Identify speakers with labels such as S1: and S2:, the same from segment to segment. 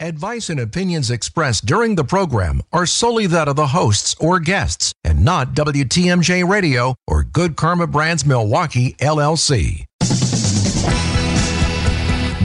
S1: Advice and opinions expressed during the program are solely that of the hosts or guests and not WTMJ Radio or Good Karma Brands Milwaukee, LLC.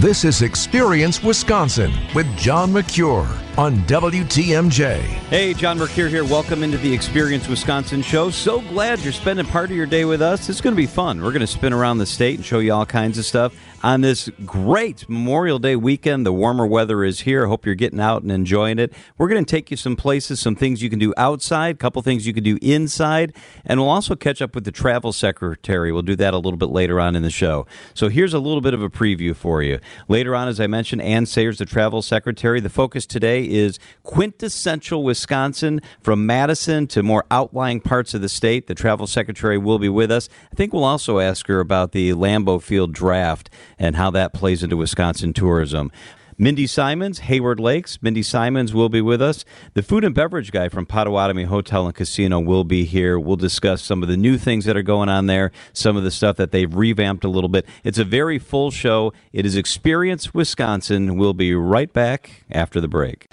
S1: This is Experience Wisconsin with John Mercure on WTMJ.
S2: Hey, John Mercure here. Welcome into the Experience Wisconsin show. So glad you're spending part of your day with us. It's going to be fun. We're going to spin around the state and show you all kinds of stuff on this great Memorial Day weekend. The warmer weather is here. I Hope you're getting out and enjoying it. We're going to take you some places, some things you can do outside, a couple things you can do inside, and we'll also catch up with the travel secretary. We'll do that a little bit later on in the show. So here's a little bit of a preview for you. Later on, as I mentioned, Anne Sayers, the travel secretary. The focus today is quintessential Wisconsin from Madison to more outlying parts of the state. The travel secretary will be with us. I think we'll also ask her about the Lambeau Field draft and how that plays into Wisconsin tourism. Mindy Simons, Hayward Lakes. Mindy Simons will be with us. The food and beverage guy from Potawatomi Hotel and Casino will be here. We'll discuss some of the new things that are going on there, some of the stuff that they've revamped a little bit. It's a very full show. It is Experience Wisconsin. We'll be right back after the break.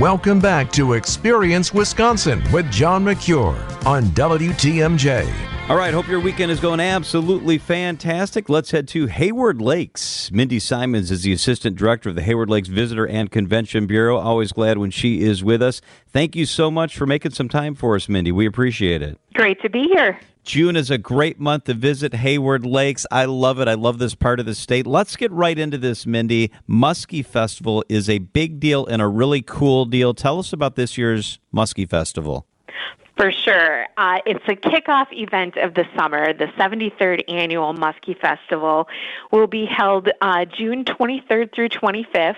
S1: Welcome back to Experience Wisconsin with John Mercure on WTMJ.
S2: All right, hope your weekend is going absolutely fantastic. Let's head to Hayward Lakes. Mindy Simons is the Assistant Director of the Hayward Lakes Visitor and Convention Bureau. Always glad when she is with us. Thank you so much for making some time for us, Mindy. We appreciate it.
S3: Great to be here.
S2: June is a great month to visit Hayward Lakes. I love it. I love this part of the state. Let's get right into this, Mindy. Muskie Festival is a big deal and a really cool deal. Tell us about this year's Muskie Festival.
S3: For sure. Uh, it's a kickoff event of the summer. The 73rd annual Muskie Festival will be held uh, June 23rd through 25th.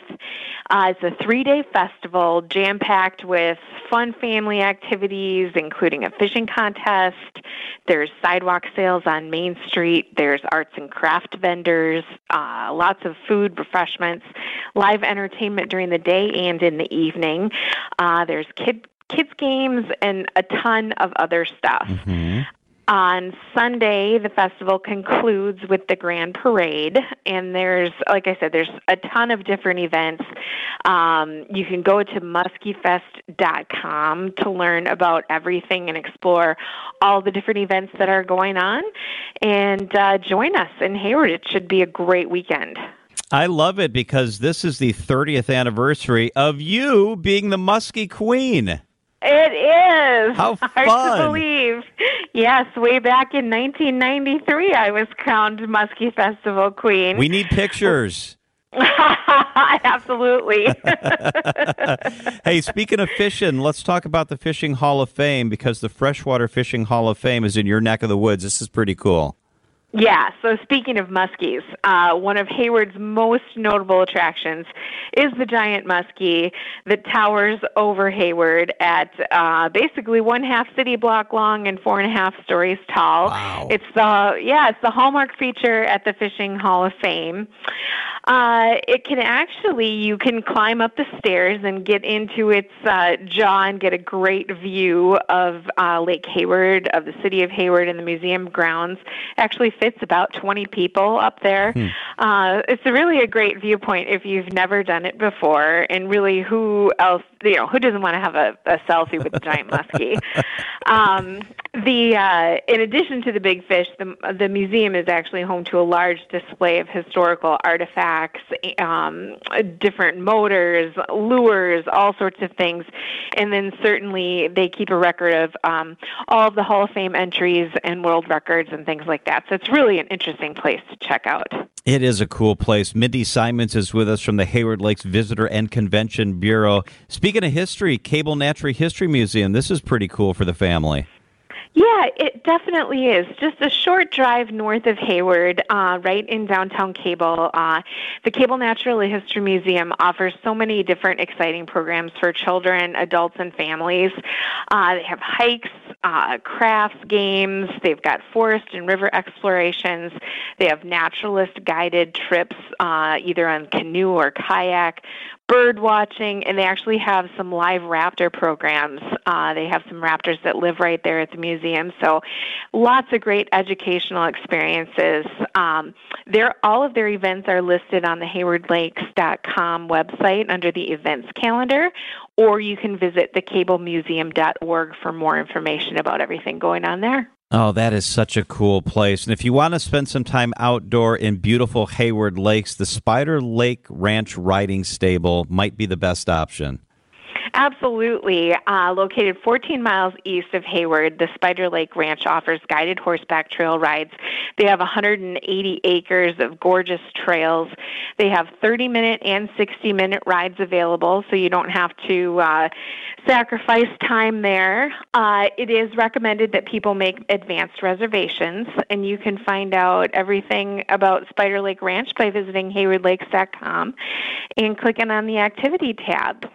S3: Uh, it's a three day festival jam packed with fun family activities, including a fishing contest. There's sidewalk sales on Main Street. There's arts and craft vendors, uh, lots of food, refreshments, live entertainment during the day and in the evening. Uh, there's kid kids games and a ton of other stuff. Mm-hmm. On Sunday, the festival concludes with the grand parade, and there's, like I said, there's a ton of different events. Um, you can go to muskiefest.com to learn about everything and explore all the different events that are going on, and uh, join us in Hayward. It should be a great weekend.
S2: I love it because this is the 30th anniversary of you being the Muskie Queen.
S3: It is.
S2: How fun.
S3: Hard to believe. Yes, way back in 1993, I was crowned Muskie Festival Queen.
S2: We need pictures.
S3: Absolutely.
S2: hey, speaking of fishing, let's talk about the Fishing Hall of Fame because the Freshwater Fishing Hall of Fame is in your neck of the woods. This is pretty cool.
S3: Yeah, so speaking of muskies, uh, one of Hayward's most notable attractions is the giant muskie that towers over Hayward at uh, basically one half city block long and four and a half stories tall.
S2: Wow.
S3: It's the yeah, it's the hallmark feature at the Fishing Hall of Fame. Uh, it can actually you can climb up the stairs and get into its uh, jaw and get a great view of uh, Lake Hayward, of the city of Hayward, and the museum grounds. Actually fits about 20 people up there. Hmm. Uh, it's a really a great viewpoint if you've never done it before, and really, who else, you know, who doesn't want to have a, a selfie with a giant muskie? Um, the uh, in addition to the big fish, the the museum is actually home to a large display of historical artifacts, um, different motors, lures, all sorts of things, and then certainly they keep a record of um, all of the Hall of Fame entries and world records and things like that. So it's really an interesting place to check out.
S2: It is a cool place. Mindy Simons is with us from the Hayward Lakes Visitor and Convention Bureau. Speaking of history, Cable Natural History Museum. This is pretty cool for the family.
S3: Yeah, it definitely is. Just a short drive north of Hayward, uh, right in downtown Cable. Uh, the Cable Natural History Museum offers so many different exciting programs for children, adults, and families. Uh, they have hikes, uh, crafts, games. They've got forest and river explorations. They have naturalist guided trips, uh, either on canoe or kayak bird watching, and they actually have some live raptor programs. Uh, they have some raptors that live right there at the museum, so lots of great educational experiences. Um, all of their events are listed on the haywardlakes.com website under the events calendar, or you can visit thecablemuseum.org for more information about everything going on there.
S2: Oh, that is such a cool place. And if you want to spend some time outdoor in beautiful Hayward Lakes, the Spider Lake Ranch Riding Stable might be the best option.
S3: Absolutely. Uh, located 14 miles east of Hayward, the Spider Lake Ranch offers guided horseback trail rides. They have 180 acres of gorgeous trails. They have 30 minute and 60 minute rides available, so you don't have to uh, sacrifice time there. Uh, it is recommended that people make advanced reservations, and you can find out everything about Spider Lake Ranch by visiting haywardlakes.com and clicking on the activity tab.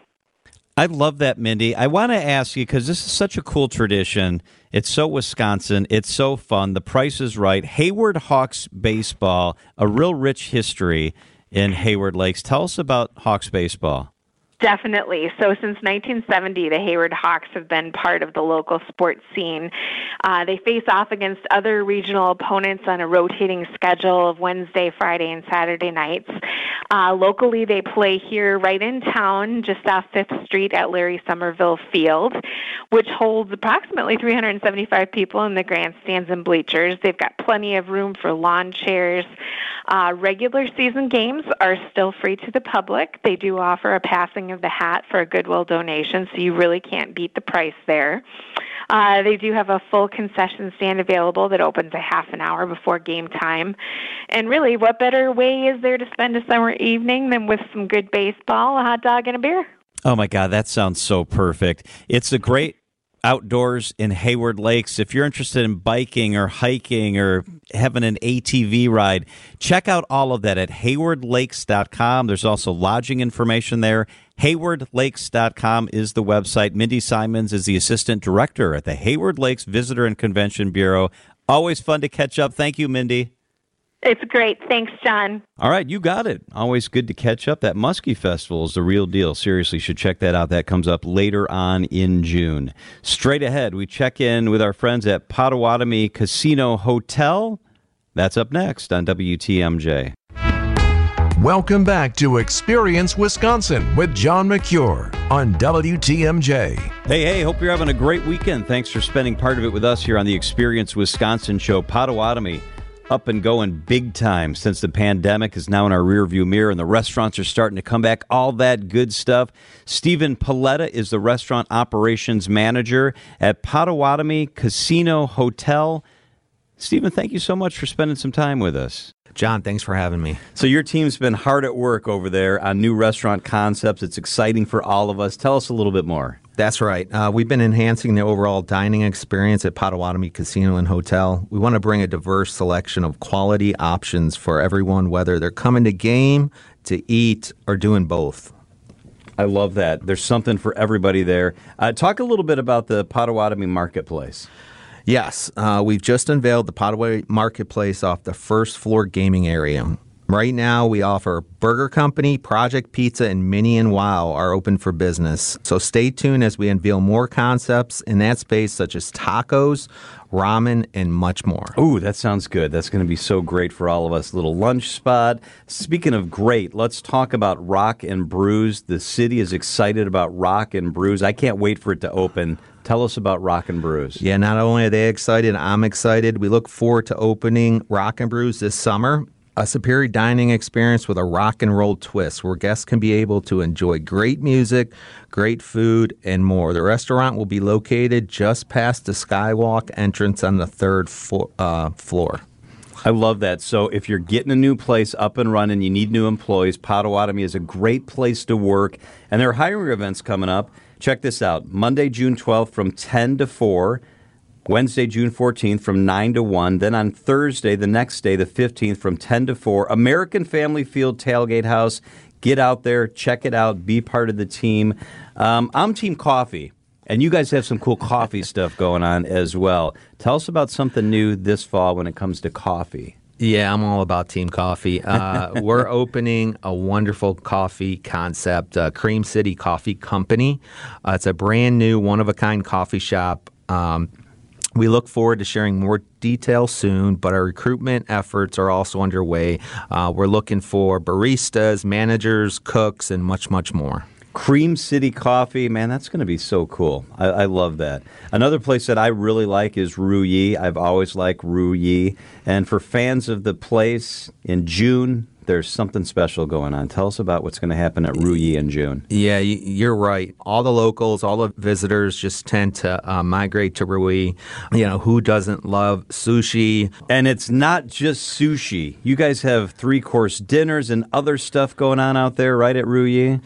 S2: I love that, Mindy. I want to ask you because this is such a cool tradition. It's so Wisconsin. It's so fun. The price is right. Hayward Hawks baseball, a real rich history in Hayward Lakes. Tell us about Hawks baseball.
S3: Definitely. So since 1970, the Hayward Hawks have been part of the local sports scene. Uh, they face off against other regional opponents on a rotating schedule of Wednesday, Friday, and Saturday nights. Uh, locally, they play here right in town, just off Fifth Street at Larry Somerville Field, which holds approximately 375 people in the grandstands and bleachers. They've got plenty of room for lawn chairs. Uh, regular season games are still free to the public. They do offer a passing of the hat for a Goodwill donation, so you really can't beat the price there. Uh, they do have a full concession stand available that opens a half an hour before game time. And really, what better way is there to spend a summer evening than with some good baseball, a hot dog, and a beer?
S2: Oh my God, that sounds so perfect. It's a great outdoors in Hayward Lakes. If you're interested in biking or hiking or having an ATV ride, check out all of that at haywardlakes.com. There's also lodging information there. Haywardlakes.com is the website. Mindy Simons is the assistant director at the Hayward Lakes Visitor and Convention Bureau. Always fun to catch up. Thank you, Mindy.
S3: It's great. Thanks, John.
S2: All right, you got it. Always good to catch up. That Muskie Festival is the real deal. Seriously, should check that out. That comes up later on in June. Straight ahead, we check in with our friends at Potawatomi Casino Hotel. That's up next on WTMJ.
S1: Welcome back to Experience Wisconsin with John Mercure on WTMJ.
S2: Hey, hey, hope you're having a great weekend. Thanks for spending part of it with us here on the Experience Wisconsin show. Potawatomi up and going big time since the pandemic is now in our rearview mirror and the restaurants are starting to come back. All that good stuff. Stephen Paletta is the restaurant operations manager at Potawatomi Casino Hotel. Stephen, thank you so much for spending some time with us.
S4: John, thanks for having me.
S2: So, your team's been hard at work over there on new restaurant concepts. It's exciting for all of us. Tell us a little bit more.
S4: That's right. Uh, we've been enhancing the overall dining experience at Potawatomi Casino and Hotel. We want to bring a diverse selection of quality options for everyone, whether they're coming to game, to eat, or doing both.
S2: I love that. There's something for everybody there. Uh, talk a little bit about the Potawatomi Marketplace.
S4: Yes, uh, we've just unveiled the Potawatomi Marketplace off the first floor gaming area. Right now, we offer Burger Company, Project Pizza, and Mini and Wow are open for business. So stay tuned as we unveil more concepts in that space, such as tacos, ramen, and much more.
S2: Ooh, that sounds good. That's going to be so great for all of us. Little lunch spot. Speaking of great, let's talk about Rock and Brews. The city is excited about Rock and Brews. I can't wait for it to open. Tell us about Rock and Brews.
S4: Yeah, not only are they excited, I'm excited. We look forward to opening Rock and Brews this summer a superior dining experience with a rock and roll twist where guests can be able to enjoy great music, great food, and more. The restaurant will be located just past the Skywalk entrance on the third fo- uh, floor.
S2: I love that. So if you're getting a new place up and running, you need new employees, Potawatomi is a great place to work. And there are hiring events coming up. Check this out Monday, June 12th from 10 to 4. Wednesday, June 14th from 9 to 1. Then on Thursday, the next day, the 15th, from 10 to 4. American Family Field Tailgate House. Get out there, check it out, be part of the team. Um, I'm Team Coffee, and you guys have some cool coffee stuff going on as well. Tell us about something new this fall when it comes to coffee.
S4: Yeah, I'm all about Team Coffee. Uh, we're opening a wonderful coffee concept, uh, Cream City Coffee Company. Uh, it's a brand new, one of a kind coffee shop. Um, we look forward to sharing more details soon, but our recruitment efforts are also underway. Uh, we're looking for baristas, managers, cooks, and much, much more.
S2: Cream City Coffee, man, that's going to be so cool. I, I, love that. Another place that I really like is Ru Yi. I've always liked Ru Yi. And for fans of the place, in June, there's something special going on. Tell us about what's going to happen at Ru Yi in June.
S4: Yeah, you're right. All the locals, all the visitors just tend to uh, migrate to Ru Yi. You know, who doesn't love sushi?
S2: And it's not just sushi. You guys have three course dinners and other stuff going on out there, right, at Ru Yi?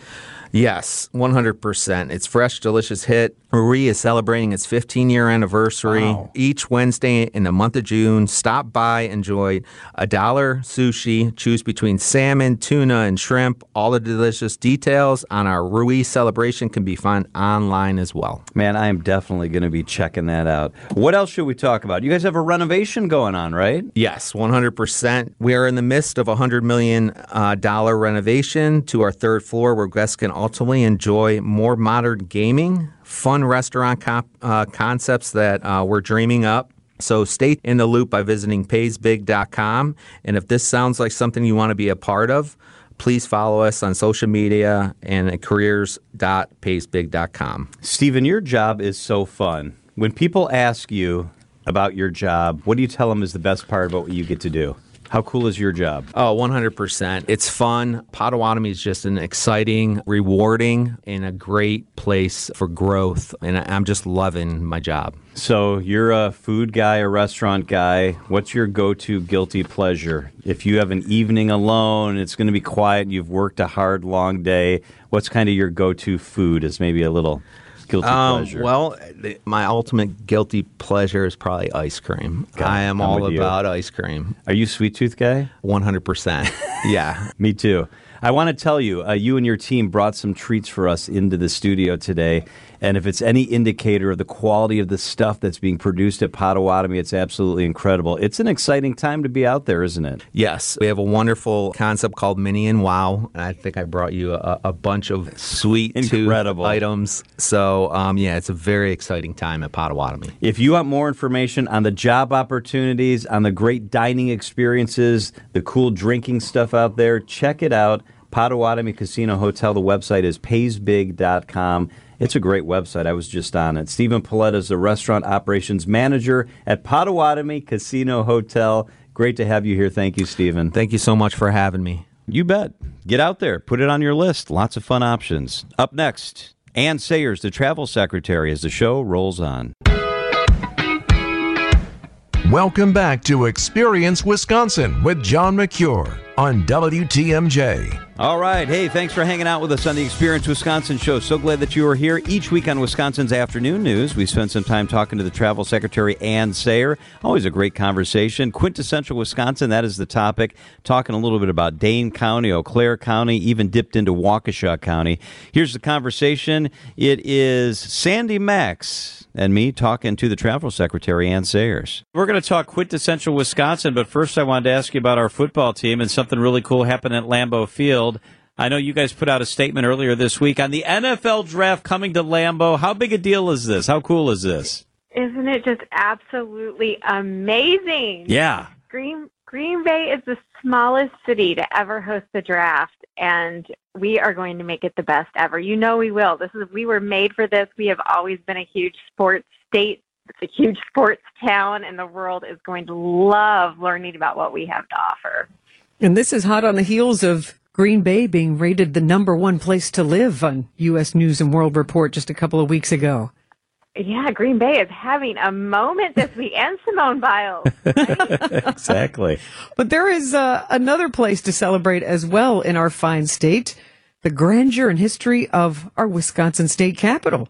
S4: Yes, 100%. It's fresh, delicious hit. Yi is celebrating its 15 year anniversary. Wow. Each Wednesday in the month of June, stop by, enjoy a dollar sushi, choose between salmon, tuna, and shrimp. All the delicious details on our Ru Yi celebration can be found online as well.
S2: Man, I am definitely going to be checking that out. What else should we talk about? You guys have a renovation going on, right?
S4: Yes, 100%. We are in the midst of a $100 million uh, renovation to our third floor where guests can ultimately enjoy more modern gaming, fun restaurant comp, uh, concepts that uh, we're dreaming up. So stay in the loop by visiting paysbig.com. And if this sounds like something you want to be a part of, please follow us on social media and at careers.paysbig.com.
S2: Stephen, your job is so fun. When people ask you about your job, what do you tell them is the best part about what you get to do? How cool is your job?
S4: Oh, 100%. It's fun. Potawatomi is just an exciting, rewarding, and a great place for growth. And I'm just loving my job.
S2: So, you're a food guy, a restaurant guy. What's your go to guilty pleasure? If you have an evening alone, it's going to be quiet, and you've worked a hard, long day, what's kind of your go to food? Is maybe a little guilty um, pleasure?
S4: Well, my ultimate guilty pleasure is probably ice cream. God, I am I'm all about ice cream.
S2: Are you sweet tooth guy?
S4: One hundred percent. Yeah,
S2: me too. I want to tell you, uh, you and your team brought some treats for us into the studio today. And if it's any indicator of the quality of the stuff that's being produced at Potawatomi, it's absolutely incredible. It's an exciting time to be out there, isn't it?
S4: Yes. We have a wonderful concept called Mini and Wow. And I think I brought you a, a bunch of sweet incredible items. So, um, yeah, it's a very exciting time at Potawatomi.
S2: If you want more information on the job opportunities, on the great dining experiences, the cool drinking stuff out there, check it out. Potawatomi Casino Hotel. The website is paysbig.com. It's a great website. I was just on it. Stephen Paletta is the restaurant operations manager at Potawatomi Casino Hotel. Great to have you here. Thank you, Stephen.
S4: Thank you so much for having me.
S2: You bet. Get out there. Put it on your list. Lots of fun options. Up next, Anne Sayers, the travel secretary, as the show rolls on.
S1: Welcome back to Experience Wisconsin with John Mercure on WTMJ.
S2: All right. Hey, thanks for hanging out with us on the Experience Wisconsin show. So glad that you are here. Each week on Wisconsin's Afternoon News, we spend some time talking to the travel secretary, Anne Sayer. Always a great conversation. Quintessential Wisconsin, that is the topic. Talking a little bit about Dane County, Eau Claire County, even dipped into Waukesha County. Here's the conversation. It is Sandy Maxx and me talking to the travel secretary, Anne Sayers. We're going to talk quintessential Wisconsin, but first I wanted to ask you about our football team and something really cool happened at Lambeau Field. I know you guys put out a statement earlier this week on the NFL draft coming to Lambeau. How big a deal is this? How cool is this?
S3: Isn't it just absolutely amazing?
S2: Yeah.
S3: Green Green Bay is the smallest city to ever host the draft and we are going to make it the best ever. You know we will. This is we were made for this. We have always been a huge sports state. It's a huge sports town and the world is going to love learning about what we have to offer.
S5: And this is hot on the heels of Green Bay being rated the number one place to live on U.S. News and World Report just a couple of weeks ago.
S3: Yeah, Green Bay is having a moment this week, and Simone Biles. Right?
S2: exactly.
S5: But there is uh, another place to celebrate as well in our fine state the grandeur and history of our Wisconsin state capitol.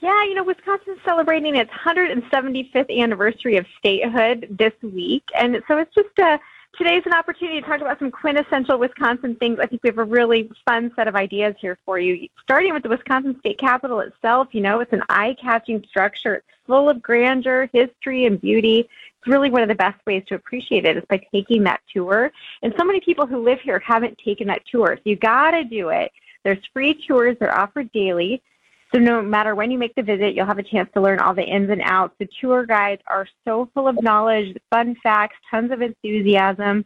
S3: Yeah, you know, Wisconsin's celebrating its 175th anniversary of statehood this week. And so it's just a today's an opportunity to talk about some quintessential Wisconsin things. I think we have a really fun set of ideas here for you. Starting with the Wisconsin State Capitol itself, you know, it's an eye-catching structure. It's full of grandeur, history, and beauty.
S6: It's really one of the best ways to appreciate it is by taking that tour. And so many people who live here haven't taken that tour. So you got to do it. There's free tours. They're offered daily. So no matter when you make the visit, you'll have a chance to learn all the ins and outs. The tour guides are so full of knowledge, fun facts, tons of enthusiasm.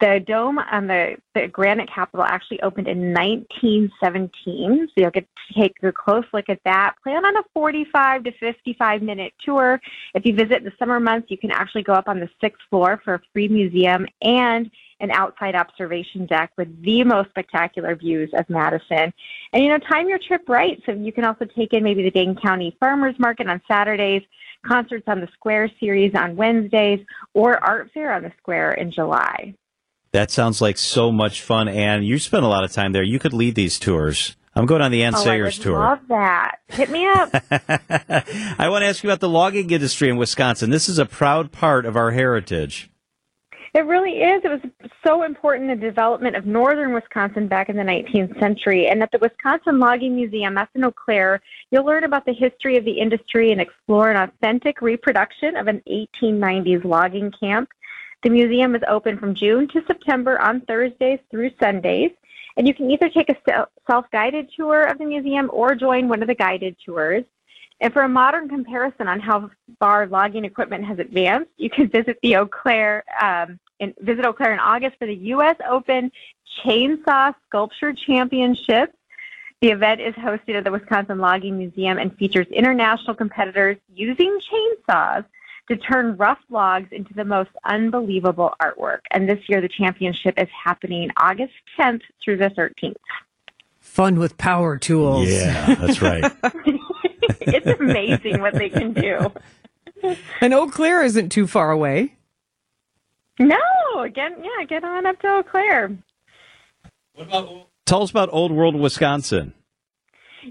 S6: The dome on the, the Granite Capitol actually opened in 1917, so you'll get to take a close look at that. Plan on a 45 to 55 minute tour. If you visit the summer months, you can actually go up on the sixth floor for a free museum and an outside observation deck with the most spectacular views of Madison. And you know, time your trip right. So you can also take in maybe the Dane County Farmers Market on Saturdays, concerts on the Square series on Wednesdays, or art fair on the Square in July.
S2: That sounds like so much fun, and you spend a lot of time there. You could lead these tours. I'm going on the Anne
S6: oh,
S2: Sayers
S6: I
S2: tour.
S6: Love that. Hit me up.
S2: I want to ask you about the logging industry in Wisconsin. This is a proud part of our heritage.
S6: It really is. It was so important in the development of northern Wisconsin back in the 19th century. And at the Wisconsin Logging Museum, that's in Eau Claire, you'll learn about the history of the industry and explore an authentic reproduction of an 1890s logging camp. The museum is open from June to September on Thursdays through Sundays. And you can either take a self guided tour of the museum or join one of the guided tours. And for a modern comparison on how far logging equipment has advanced, you can visit the Eau Claire, um, in, visit Eau Claire in August for the U.S. Open Chainsaw Sculpture Championship. The event is hosted at the Wisconsin Logging Museum and features international competitors using chainsaws to turn rough logs into the most unbelievable artwork. And this year, the championship is happening August 10th through the 13th.
S5: Fun with power tools.
S2: Yeah, that's right.
S6: it's amazing what they can do.
S5: And Eau Claire isn't too far away.
S6: No, again, yeah, get on up to Eau Claire.
S2: What about? Tell us about Old World, Wisconsin.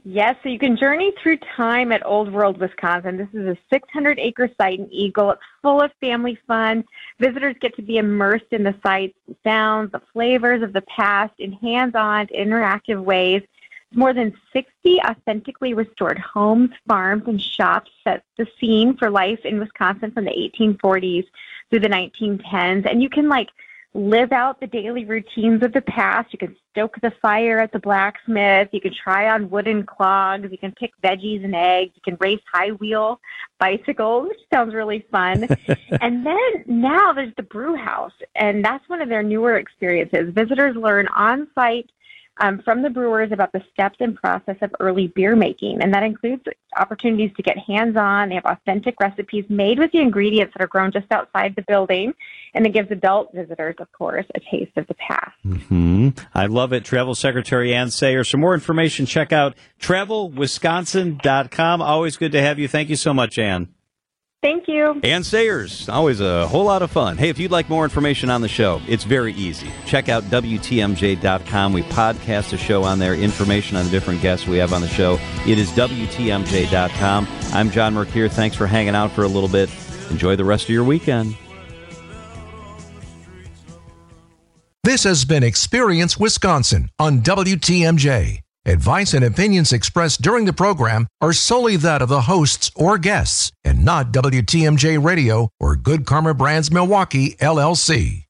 S6: Yes, so you can journey through time at Old World, Wisconsin. This is a 600 acre site in Eagle. It's full of family fun. Visitors get to be immersed in the sights, sounds, the flavors of the past in hands on, interactive ways. More than 60 authentically restored homes, farms, and shops set the scene for life in Wisconsin from the 1840s through the 1910s. And you can like live out the daily routines of the past. You can stoke the fire at the blacksmith. You can try on wooden clogs. You can pick veggies and eggs. You can race high wheel bicycles, which sounds really fun. and then now there's the brew house, and that's one of their newer experiences. Visitors learn on site um, from the brewers about the steps and process of early beer making. And that includes opportunities to get hands on. They have authentic recipes made with the ingredients that are grown just outside the building. And it gives adult visitors, of course, a taste of the past.
S2: Mm-hmm. I love it. Travel Secretary Anne Sayers. For more information, check out travelwisconsin.com. Always good to have you. Thank you so much, Anne.
S6: Thank you.
S2: Anne Sayers, always a whole lot of fun. Hey, if you'd like more information on the show, it's very easy. Check out WTMJ.com. We podcast the show on there, information on the different guests we have on the show. It is WTMJ.com. I'm John Mercure. Thanks for hanging out for a little bit. Enjoy the rest of your weekend.
S1: This has been Experience Wisconsin on WTMJ. Advice and opinions expressed during the program are solely that of the hosts or guests and not WTMJ Radio or Good Karma Brands Milwaukee, LLC.